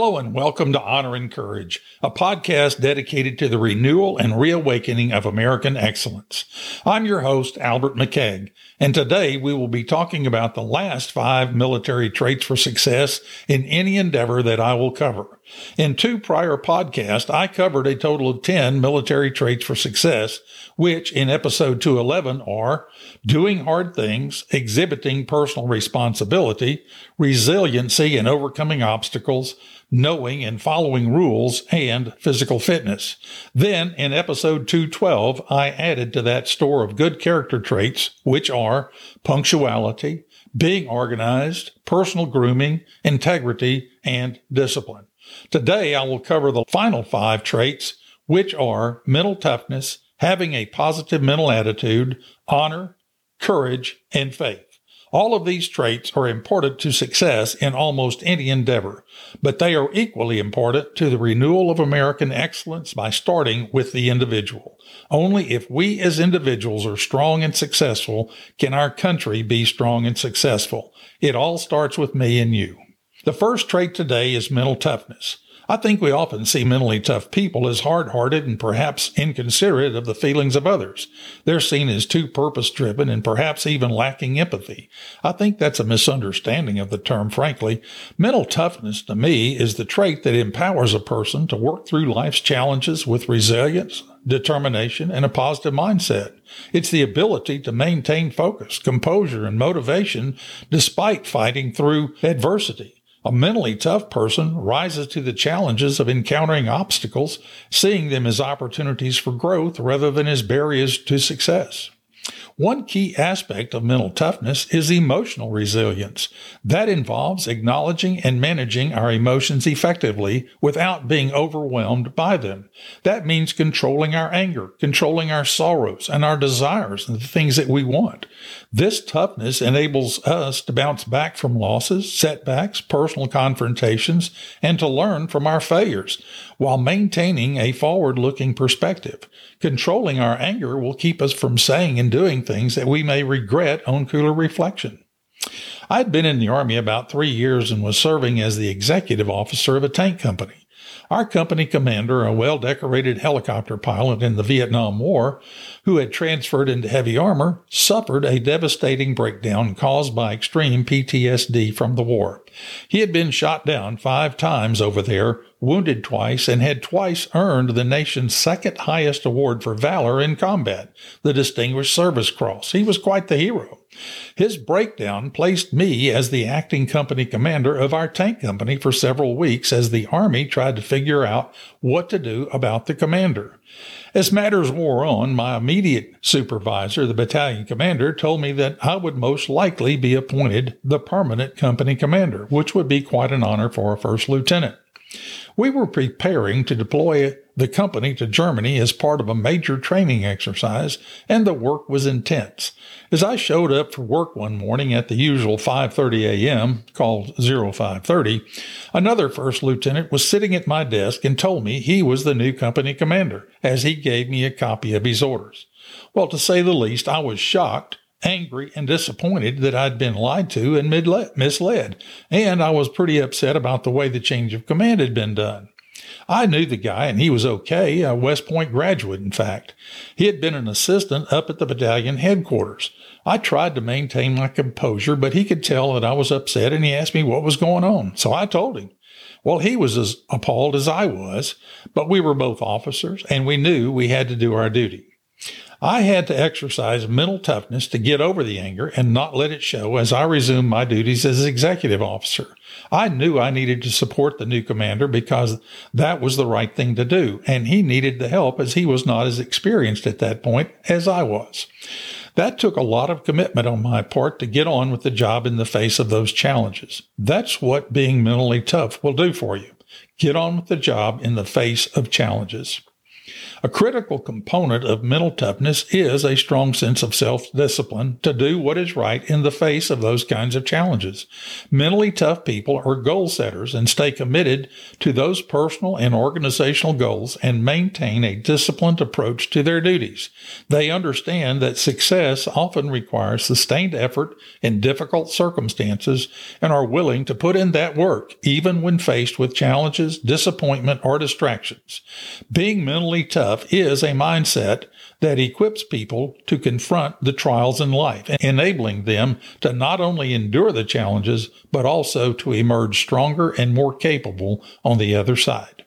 Hello and welcome to Honor and Courage, a podcast dedicated to the renewal and reawakening of American excellence. I'm your host, Albert McKeag, and today we will be talking about the last five military traits for success in any endeavor that I will cover. In two prior podcasts, I covered a total of 10 military traits for success, which in episode 211 are doing hard things, exhibiting personal responsibility, resiliency and overcoming obstacles, knowing and following rules, and physical fitness. Then in episode 212, I added to that store of good character traits, which are punctuality, being organized, personal grooming, integrity, and discipline. Today, I will cover the final five traits, which are mental toughness, having a positive mental attitude, honor, courage, and faith. All of these traits are important to success in almost any endeavor, but they are equally important to the renewal of American excellence by starting with the individual. Only if we as individuals are strong and successful can our country be strong and successful. It all starts with me and you. The first trait today is mental toughness. I think we often see mentally tough people as hard hearted and perhaps inconsiderate of the feelings of others. They're seen as too purpose driven and perhaps even lacking empathy. I think that's a misunderstanding of the term, frankly. Mental toughness to me is the trait that empowers a person to work through life's challenges with resilience, determination, and a positive mindset. It's the ability to maintain focus, composure, and motivation despite fighting through adversity. A mentally tough person rises to the challenges of encountering obstacles, seeing them as opportunities for growth rather than as barriers to success. One key aspect of mental toughness is emotional resilience. That involves acknowledging and managing our emotions effectively without being overwhelmed by them. That means controlling our anger, controlling our sorrows and our desires and the things that we want. This toughness enables us to bounce back from losses, setbacks, personal confrontations, and to learn from our failures while maintaining a forward looking perspective. Controlling our anger will keep us from saying and doing things that we may regret on cooler reflection. I'd been in the Army about three years and was serving as the executive officer of a tank company. Our company commander, a well decorated helicopter pilot in the Vietnam War, who had transferred into heavy armor, suffered a devastating breakdown caused by extreme PTSD from the war. He had been shot down five times over there, wounded twice, and had twice earned the nation's second highest award for valor in combat, the Distinguished Service Cross. He was quite the hero. His breakdown placed me as the acting company commander of our tank company for several weeks as the Army tried to figure out what to do about the commander. As matters wore on, my immediate supervisor, the battalion commander, told me that I would most likely be appointed the permanent company commander, which would be quite an honor for a first lieutenant. We were preparing to deploy the company to Germany as part of a major training exercise, and the work was intense. As I showed up for work one morning at the usual 5:30 a.m., called 0530, another first lieutenant was sitting at my desk and told me he was the new company commander as he gave me a copy of his orders. Well, to say the least, I was shocked angry and disappointed that I'd been lied to and misled, and I was pretty upset about the way the change of command had been done. I knew the guy and he was okay, a West Point graduate, in fact. He had been an assistant up at the battalion headquarters. I tried to maintain my composure, but he could tell that I was upset and he asked me what was going on. So I told him. Well, he was as appalled as I was, but we were both officers and we knew we had to do our duty. I had to exercise mental toughness to get over the anger and not let it show as I resumed my duties as executive officer. I knew I needed to support the new commander because that was the right thing to do, and he needed the help as he was not as experienced at that point as I was. That took a lot of commitment on my part to get on with the job in the face of those challenges. That's what being mentally tough will do for you. Get on with the job in the face of challenges. A critical component of mental toughness is a strong sense of self-discipline to do what is right in the face of those kinds of challenges. Mentally tough people are goal setters and stay committed to those personal and organizational goals and maintain a disciplined approach to their duties. They understand that success often requires sustained effort in difficult circumstances and are willing to put in that work even when faced with challenges, disappointment, or distractions. Being mentally tough is a mindset that equips people to confront the trials in life, enabling them to not only endure the challenges, but also to emerge stronger and more capable on the other side.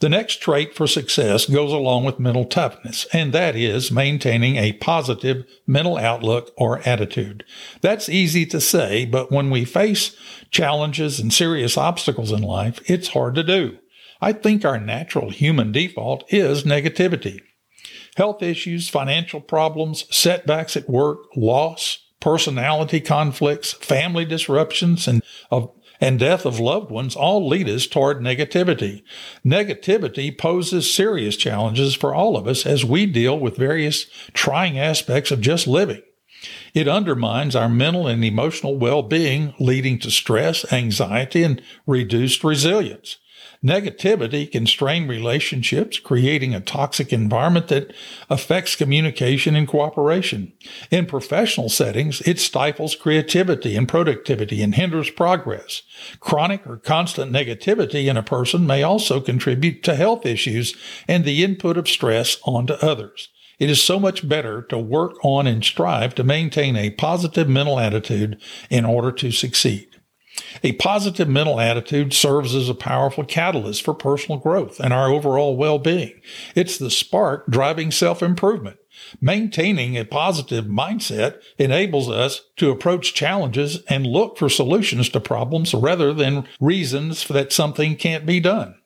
The next trait for success goes along with mental toughness, and that is maintaining a positive mental outlook or attitude. That's easy to say, but when we face challenges and serious obstacles in life, it's hard to do. I think our natural human default is negativity. Health issues, financial problems, setbacks at work, loss, personality conflicts, family disruptions, and of and death of loved ones all lead us toward negativity. Negativity poses serious challenges for all of us as we deal with various trying aspects of just living. It undermines our mental and emotional well-being, leading to stress, anxiety, and reduced resilience. Negativity can strain relationships, creating a toxic environment that affects communication and cooperation. In professional settings, it stifles creativity and productivity and hinders progress. Chronic or constant negativity in a person may also contribute to health issues and the input of stress onto others. It is so much better to work on and strive to maintain a positive mental attitude in order to succeed. A positive mental attitude serves as a powerful catalyst for personal growth and our overall well-being. It's the spark driving self-improvement. Maintaining a positive mindset enables us to approach challenges and look for solutions to problems rather than reasons that something can't be done.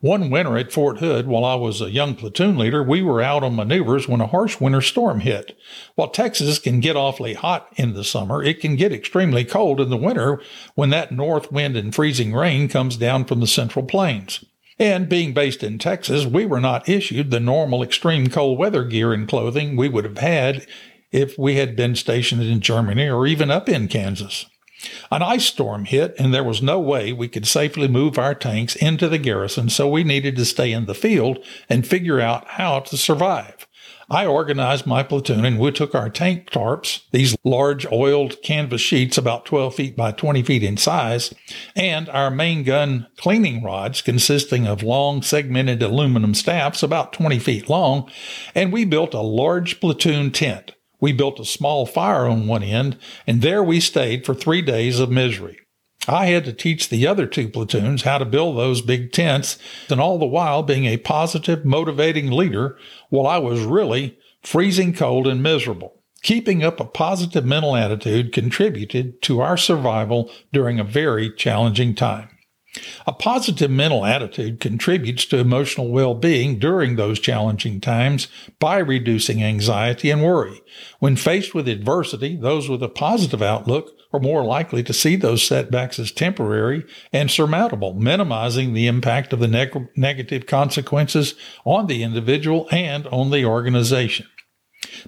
One winter at Fort Hood, while I was a young platoon leader, we were out on maneuvers when a harsh winter storm hit. While Texas can get awfully hot in the summer, it can get extremely cold in the winter when that north wind and freezing rain comes down from the central plains. And being based in Texas, we were not issued the normal extreme cold weather gear and clothing we would have had if we had been stationed in Germany or even up in Kansas. An ice storm hit, and there was no way we could safely move our tanks into the garrison, so we needed to stay in the field and figure out how to survive. I organized my platoon and we took our tank tarps, these large oiled canvas sheets about 12 feet by 20 feet in size, and our main gun cleaning rods consisting of long segmented aluminum staffs about 20 feet long, and we built a large platoon tent. We built a small fire on one end, and there we stayed for three days of misery. I had to teach the other two platoons how to build those big tents, and all the while being a positive, motivating leader while I was really freezing cold and miserable. Keeping up a positive mental attitude contributed to our survival during a very challenging time. A positive mental attitude contributes to emotional well-being during those challenging times by reducing anxiety and worry. When faced with adversity, those with a positive outlook are more likely to see those setbacks as temporary and surmountable, minimizing the impact of the neg- negative consequences on the individual and on the organization.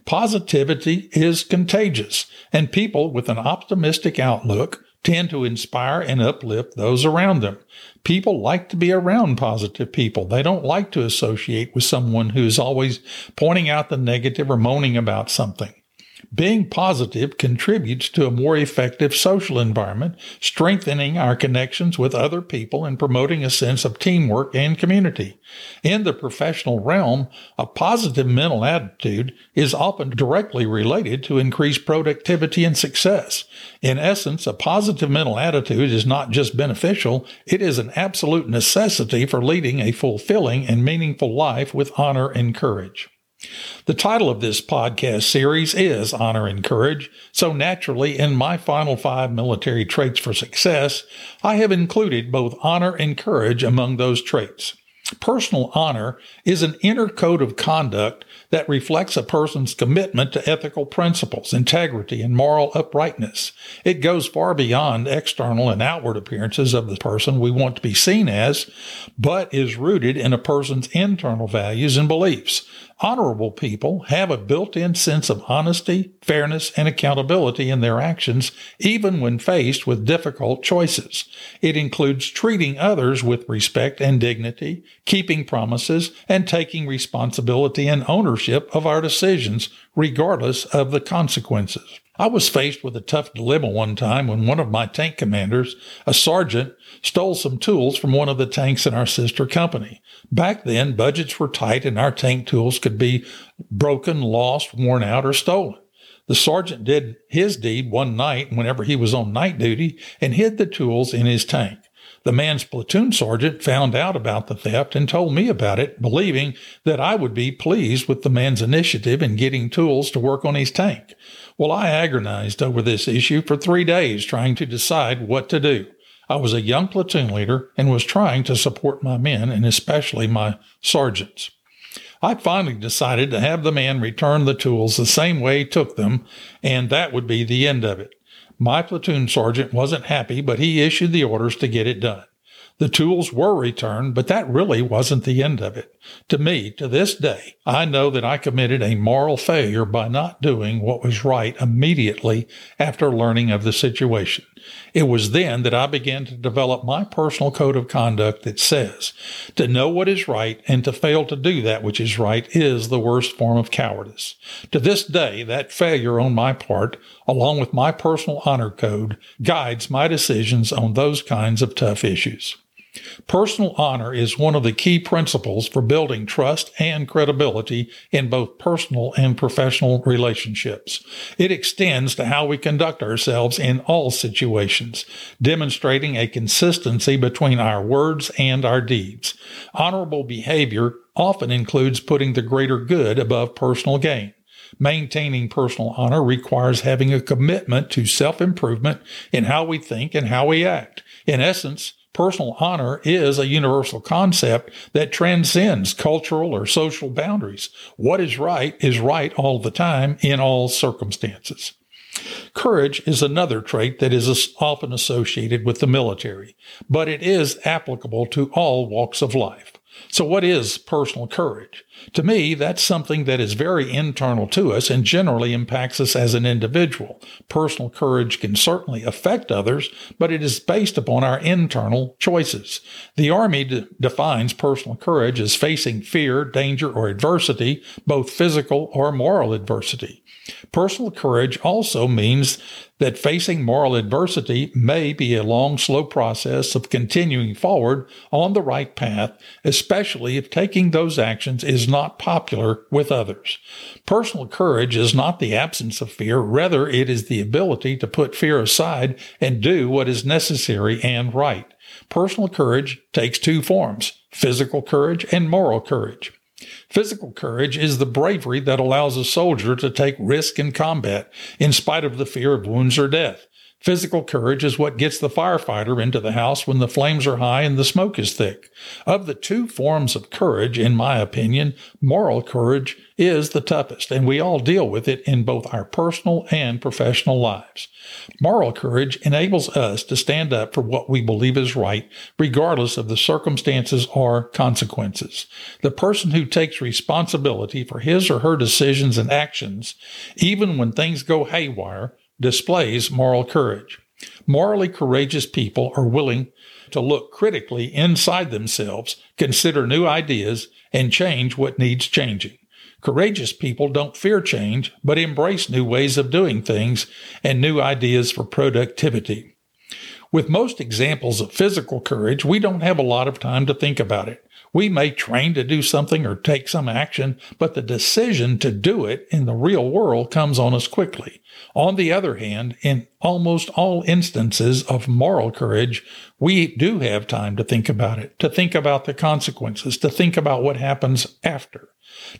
Positivity is contagious, and people with an optimistic outlook tend to inspire and uplift those around them. People like to be around positive people. They don't like to associate with someone who is always pointing out the negative or moaning about something. Being positive contributes to a more effective social environment, strengthening our connections with other people and promoting a sense of teamwork and community. In the professional realm, a positive mental attitude is often directly related to increased productivity and success. In essence, a positive mental attitude is not just beneficial, it is an absolute necessity for leading a fulfilling and meaningful life with honor and courage. The title of this podcast series is Honor and Courage, so naturally, in my final five military traits for success, I have included both honor and courage among those traits. Personal honor is an inner code of conduct that reflects a person's commitment to ethical principles, integrity, and moral uprightness. It goes far beyond external and outward appearances of the person we want to be seen as, but is rooted in a person's internal values and beliefs. Honorable people have a built in sense of honesty, fairness, and accountability in their actions, even when faced with difficult choices. It includes treating others with respect and dignity, keeping promises, and taking responsibility and ownership of our decisions, regardless of the consequences. I was faced with a tough dilemma one time when one of my tank commanders, a sergeant, stole some tools from one of the tanks in our sister company. Back then, budgets were tight and our tank tools could be broken, lost, worn out, or stolen. The sergeant did his deed one night whenever he was on night duty and hid the tools in his tank. The man's platoon sergeant found out about the theft and told me about it, believing that I would be pleased with the man's initiative in getting tools to work on his tank. Well, I agonized over this issue for three days trying to decide what to do. I was a young platoon leader and was trying to support my men and especially my sergeants. I finally decided to have the man return the tools the same way he took them, and that would be the end of it. My platoon sergeant wasn't happy, but he issued the orders to get it done. The tools were returned, but that really wasn't the end of it. To me, to this day, I know that I committed a moral failure by not doing what was right immediately after learning of the situation. It was then that I began to develop my personal code of conduct that says to know what is right and to fail to do that which is right is the worst form of cowardice. To this day, that failure on my part, along with my personal honor code, guides my decisions on those kinds of tough issues. Personal honor is one of the key principles for building trust and credibility in both personal and professional relationships. It extends to how we conduct ourselves in all situations, demonstrating a consistency between our words and our deeds. Honorable behavior often includes putting the greater good above personal gain. Maintaining personal honor requires having a commitment to self improvement in how we think and how we act. In essence, Personal honor is a universal concept that transcends cultural or social boundaries. What is right is right all the time in all circumstances. Courage is another trait that is often associated with the military, but it is applicable to all walks of life. So, what is personal courage? To me, that's something that is very internal to us and generally impacts us as an individual. Personal courage can certainly affect others, but it is based upon our internal choices. The Army defines personal courage as facing fear, danger, or adversity, both physical or moral adversity. Personal courage also means that facing moral adversity may be a long, slow process of continuing forward on the right path, especially if taking those actions is not popular with others. Personal courage is not the absence of fear, rather, it is the ability to put fear aside and do what is necessary and right. Personal courage takes two forms physical courage and moral courage. Physical courage is the bravery that allows a soldier to take risk in combat in spite of the fear of wounds or death. Physical courage is what gets the firefighter into the house when the flames are high and the smoke is thick. Of the two forms of courage, in my opinion, moral courage is the toughest, and we all deal with it in both our personal and professional lives. Moral courage enables us to stand up for what we believe is right, regardless of the circumstances or consequences. The person who takes responsibility for his or her decisions and actions, even when things go haywire, displays moral courage. Morally courageous people are willing to look critically inside themselves, consider new ideas, and change what needs changing. Courageous people don't fear change, but embrace new ways of doing things and new ideas for productivity. With most examples of physical courage, we don't have a lot of time to think about it. We may train to do something or take some action, but the decision to do it in the real world comes on us quickly. On the other hand, in almost all instances of moral courage, we do have time to think about it, to think about the consequences, to think about what happens after,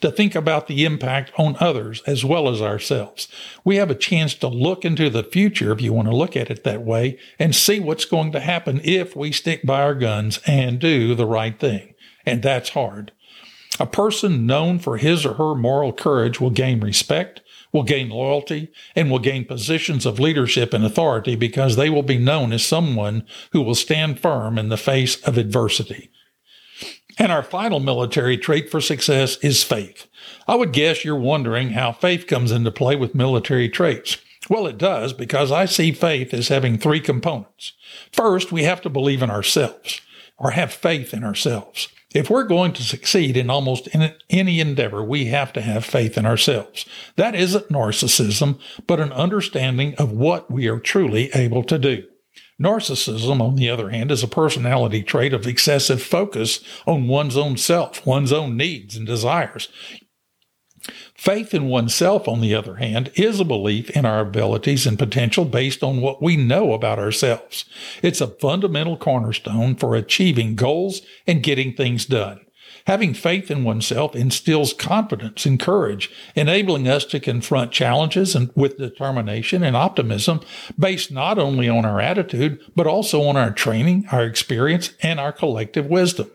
to think about the impact on others as well as ourselves. We have a chance to look into the future, if you want to look at it that way, and see what's going to happen if we stick by our guns and do the right thing. And that's hard. A person known for his or her moral courage will gain respect, will gain loyalty, and will gain positions of leadership and authority because they will be known as someone who will stand firm in the face of adversity. And our final military trait for success is faith. I would guess you're wondering how faith comes into play with military traits. Well, it does because I see faith as having three components. First, we have to believe in ourselves or have faith in ourselves. If we're going to succeed in almost any endeavor, we have to have faith in ourselves. That isn't narcissism, but an understanding of what we are truly able to do. Narcissism, on the other hand, is a personality trait of excessive focus on one's own self, one's own needs and desires. Faith in oneself, on the other hand, is a belief in our abilities and potential based on what we know about ourselves. It's a fundamental cornerstone for achieving goals and getting things done. Having faith in oneself instills confidence and courage, enabling us to confront challenges and with determination and optimism based not only on our attitude, but also on our training, our experience, and our collective wisdom.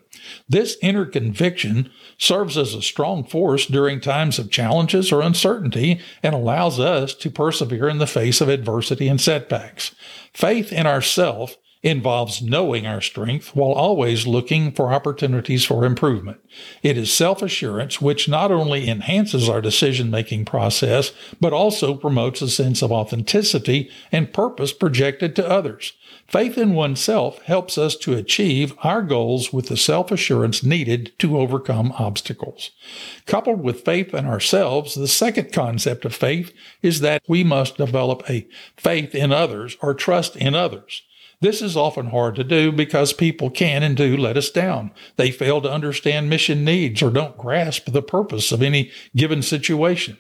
This inner conviction serves as a strong force during times of challenges or uncertainty and allows us to persevere in the face of adversity and setbacks. Faith in ourself involves knowing our strength while always looking for opportunities for improvement. It is self-assurance which not only enhances our decision-making process, but also promotes a sense of authenticity and purpose projected to others. Faith in oneself helps us to achieve our goals with the self-assurance needed to overcome obstacles. Coupled with faith in ourselves, the second concept of faith is that we must develop a faith in others or trust in others. This is often hard to do because people can and do let us down. They fail to understand mission needs or don't grasp the purpose of any given situation.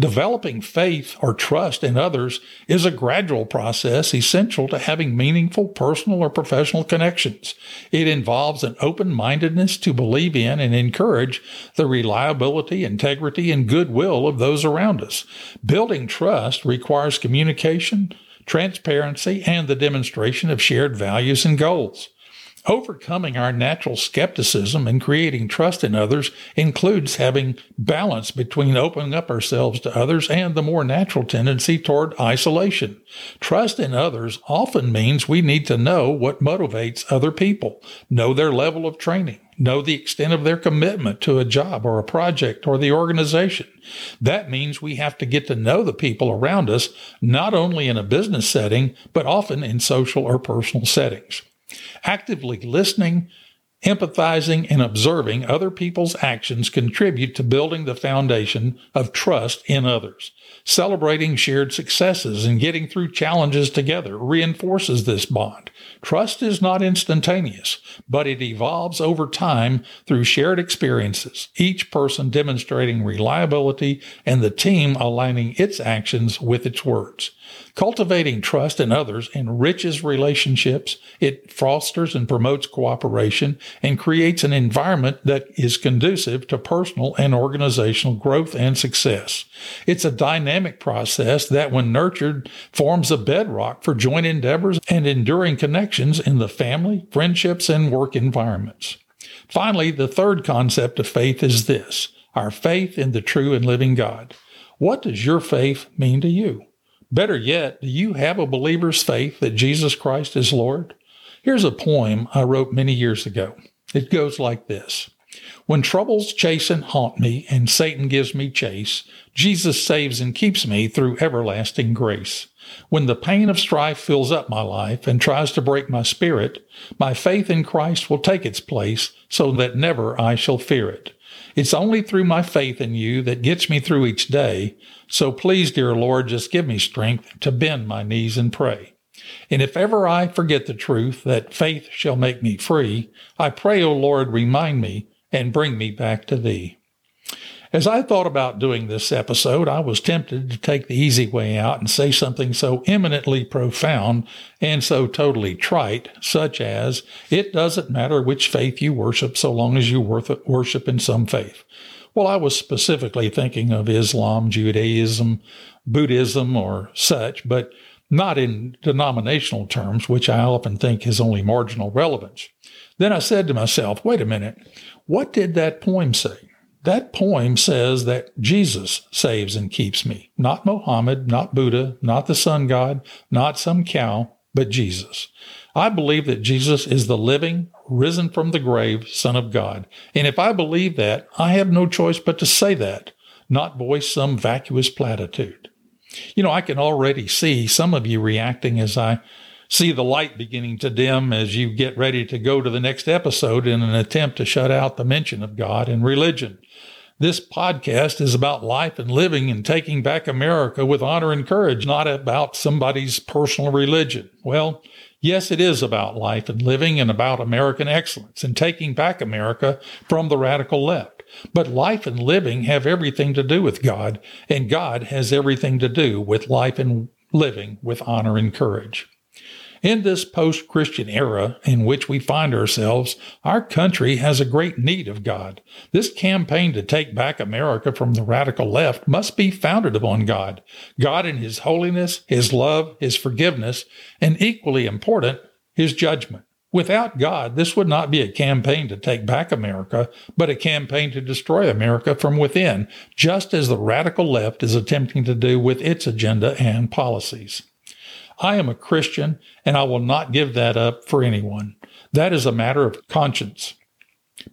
Developing faith or trust in others is a gradual process essential to having meaningful personal or professional connections. It involves an open mindedness to believe in and encourage the reliability, integrity, and goodwill of those around us. Building trust requires communication, transparency, and the demonstration of shared values and goals. Overcoming our natural skepticism and creating trust in others includes having balance between opening up ourselves to others and the more natural tendency toward isolation. Trust in others often means we need to know what motivates other people, know their level of training, know the extent of their commitment to a job or a project or the organization. That means we have to get to know the people around us, not only in a business setting, but often in social or personal settings. Actively listening, empathizing, and observing other people's actions contribute to building the foundation of trust in others. Celebrating shared successes and getting through challenges together reinforces this bond. Trust is not instantaneous, but it evolves over time through shared experiences, each person demonstrating reliability and the team aligning its actions with its words. Cultivating trust in others enriches relationships, it fosters and promotes cooperation, and creates an environment that is conducive to personal and organizational growth and success. It's a dynamic process that, when nurtured, forms a bedrock for joint endeavors and enduring connections in the family, friendships, and work environments. Finally, the third concept of faith is this our faith in the true and living God. What does your faith mean to you? Better yet, do you have a believer's faith that Jesus Christ is Lord? Here's a poem I wrote many years ago. It goes like this. When troubles chase and haunt me and Satan gives me chase, Jesus saves and keeps me through everlasting grace. When the pain of strife fills up my life and tries to break my spirit, my faith in Christ will take its place so that never I shall fear it. It's only through my faith in you that gets me through each day. So please, dear Lord, just give me strength to bend my knees and pray. And if ever I forget the truth that faith shall make me free, I pray, O Lord, remind me and bring me back to thee. As I thought about doing this episode, I was tempted to take the easy way out and say something so eminently profound and so totally trite, such as, it doesn't matter which faith you worship so long as you worship in some faith. Well, I was specifically thinking of Islam, Judaism, Buddhism, or such, but not in denominational terms, which I often think has only marginal relevance. Then I said to myself, wait a minute, what did that poem say? That poem says that Jesus saves and keeps me, not Mohammed, not Buddha, not the sun god, not some cow, but Jesus. I believe that Jesus is the living, risen from the grave Son of God. And if I believe that, I have no choice but to say that, not voice some vacuous platitude. You know, I can already see some of you reacting as I see the light beginning to dim as you get ready to go to the next episode in an attempt to shut out the mention of God and religion. This podcast is about life and living and taking back America with honor and courage, not about somebody's personal religion. Well, yes, it is about life and living and about American excellence and taking back America from the radical left. But life and living have everything to do with God, and God has everything to do with life and living with honor and courage. In this post Christian era in which we find ourselves, our country has a great need of God. This campaign to take back America from the radical left must be founded upon God. God in His holiness, His love, His forgiveness, and equally important, His judgment. Without God, this would not be a campaign to take back America, but a campaign to destroy America from within, just as the radical left is attempting to do with its agenda and policies. I am a Christian and I will not give that up for anyone. That is a matter of conscience.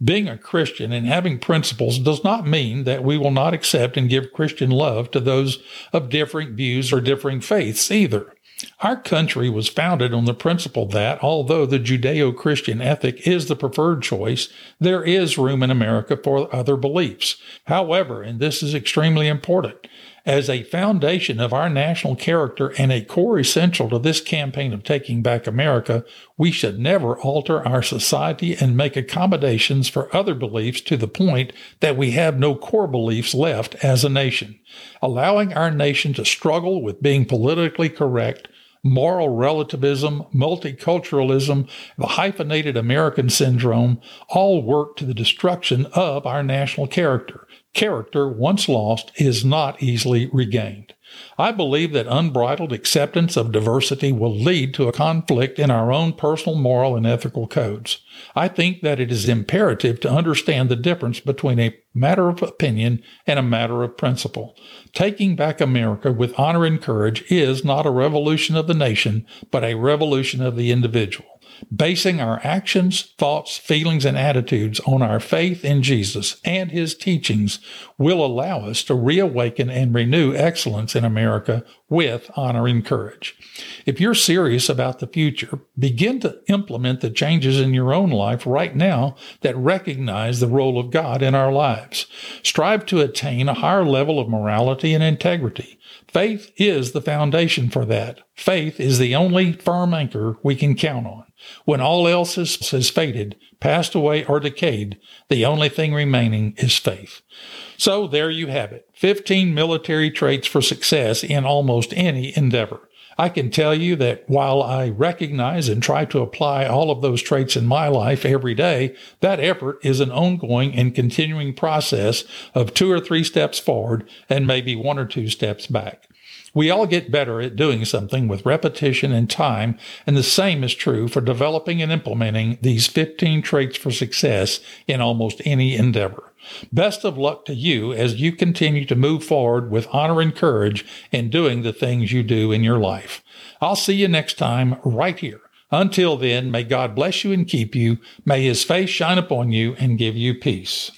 Being a Christian and having principles does not mean that we will not accept and give Christian love to those of differing views or differing faiths either. Our country was founded on the principle that, although the Judeo Christian ethic is the preferred choice, there is room in America for other beliefs. However, and this is extremely important, as a foundation of our national character and a core essential to this campaign of taking back America, we should never alter our society and make accommodations for other beliefs to the point that we have no core beliefs left as a nation. Allowing our nation to struggle with being politically correct moral relativism, multiculturalism, the hyphenated American syndrome all work to the destruction of our national character. Character, once lost, is not easily regained. I believe that unbridled acceptance of diversity will lead to a conflict in our own personal moral and ethical codes. I think that it is imperative to understand the difference between a matter of opinion and a matter of principle. Taking back America with honor and courage is not a revolution of the nation, but a revolution of the individual basing our actions, thoughts, feelings, and attitudes on our faith in Jesus and his teachings will allow us to reawaken and renew excellence in America with honor and courage. If you're serious about the future, begin to implement the changes in your own life right now that recognize the role of God in our lives. Strive to attain a higher level of morality and integrity. Faith is the foundation for that. Faith is the only firm anchor we can count on. When all else has, faded, passed away, or decayed, the only thing remaining is faith. So there you have it 15 military traits for success in almost any endeavor. I can tell you that while I recognize and try to apply all of those traits in my life every day, that effort is an ongoing and continuing process of two or three steps forward and maybe one or two steps back. We all get better at doing something with repetition and time, and the same is true for developing and implementing these 15 traits for success in almost any endeavor. Best of luck to you as you continue to move forward with honor and courage in doing the things you do in your life. I'll see you next time right here. Until then, may God bless you and keep you. May his face shine upon you and give you peace.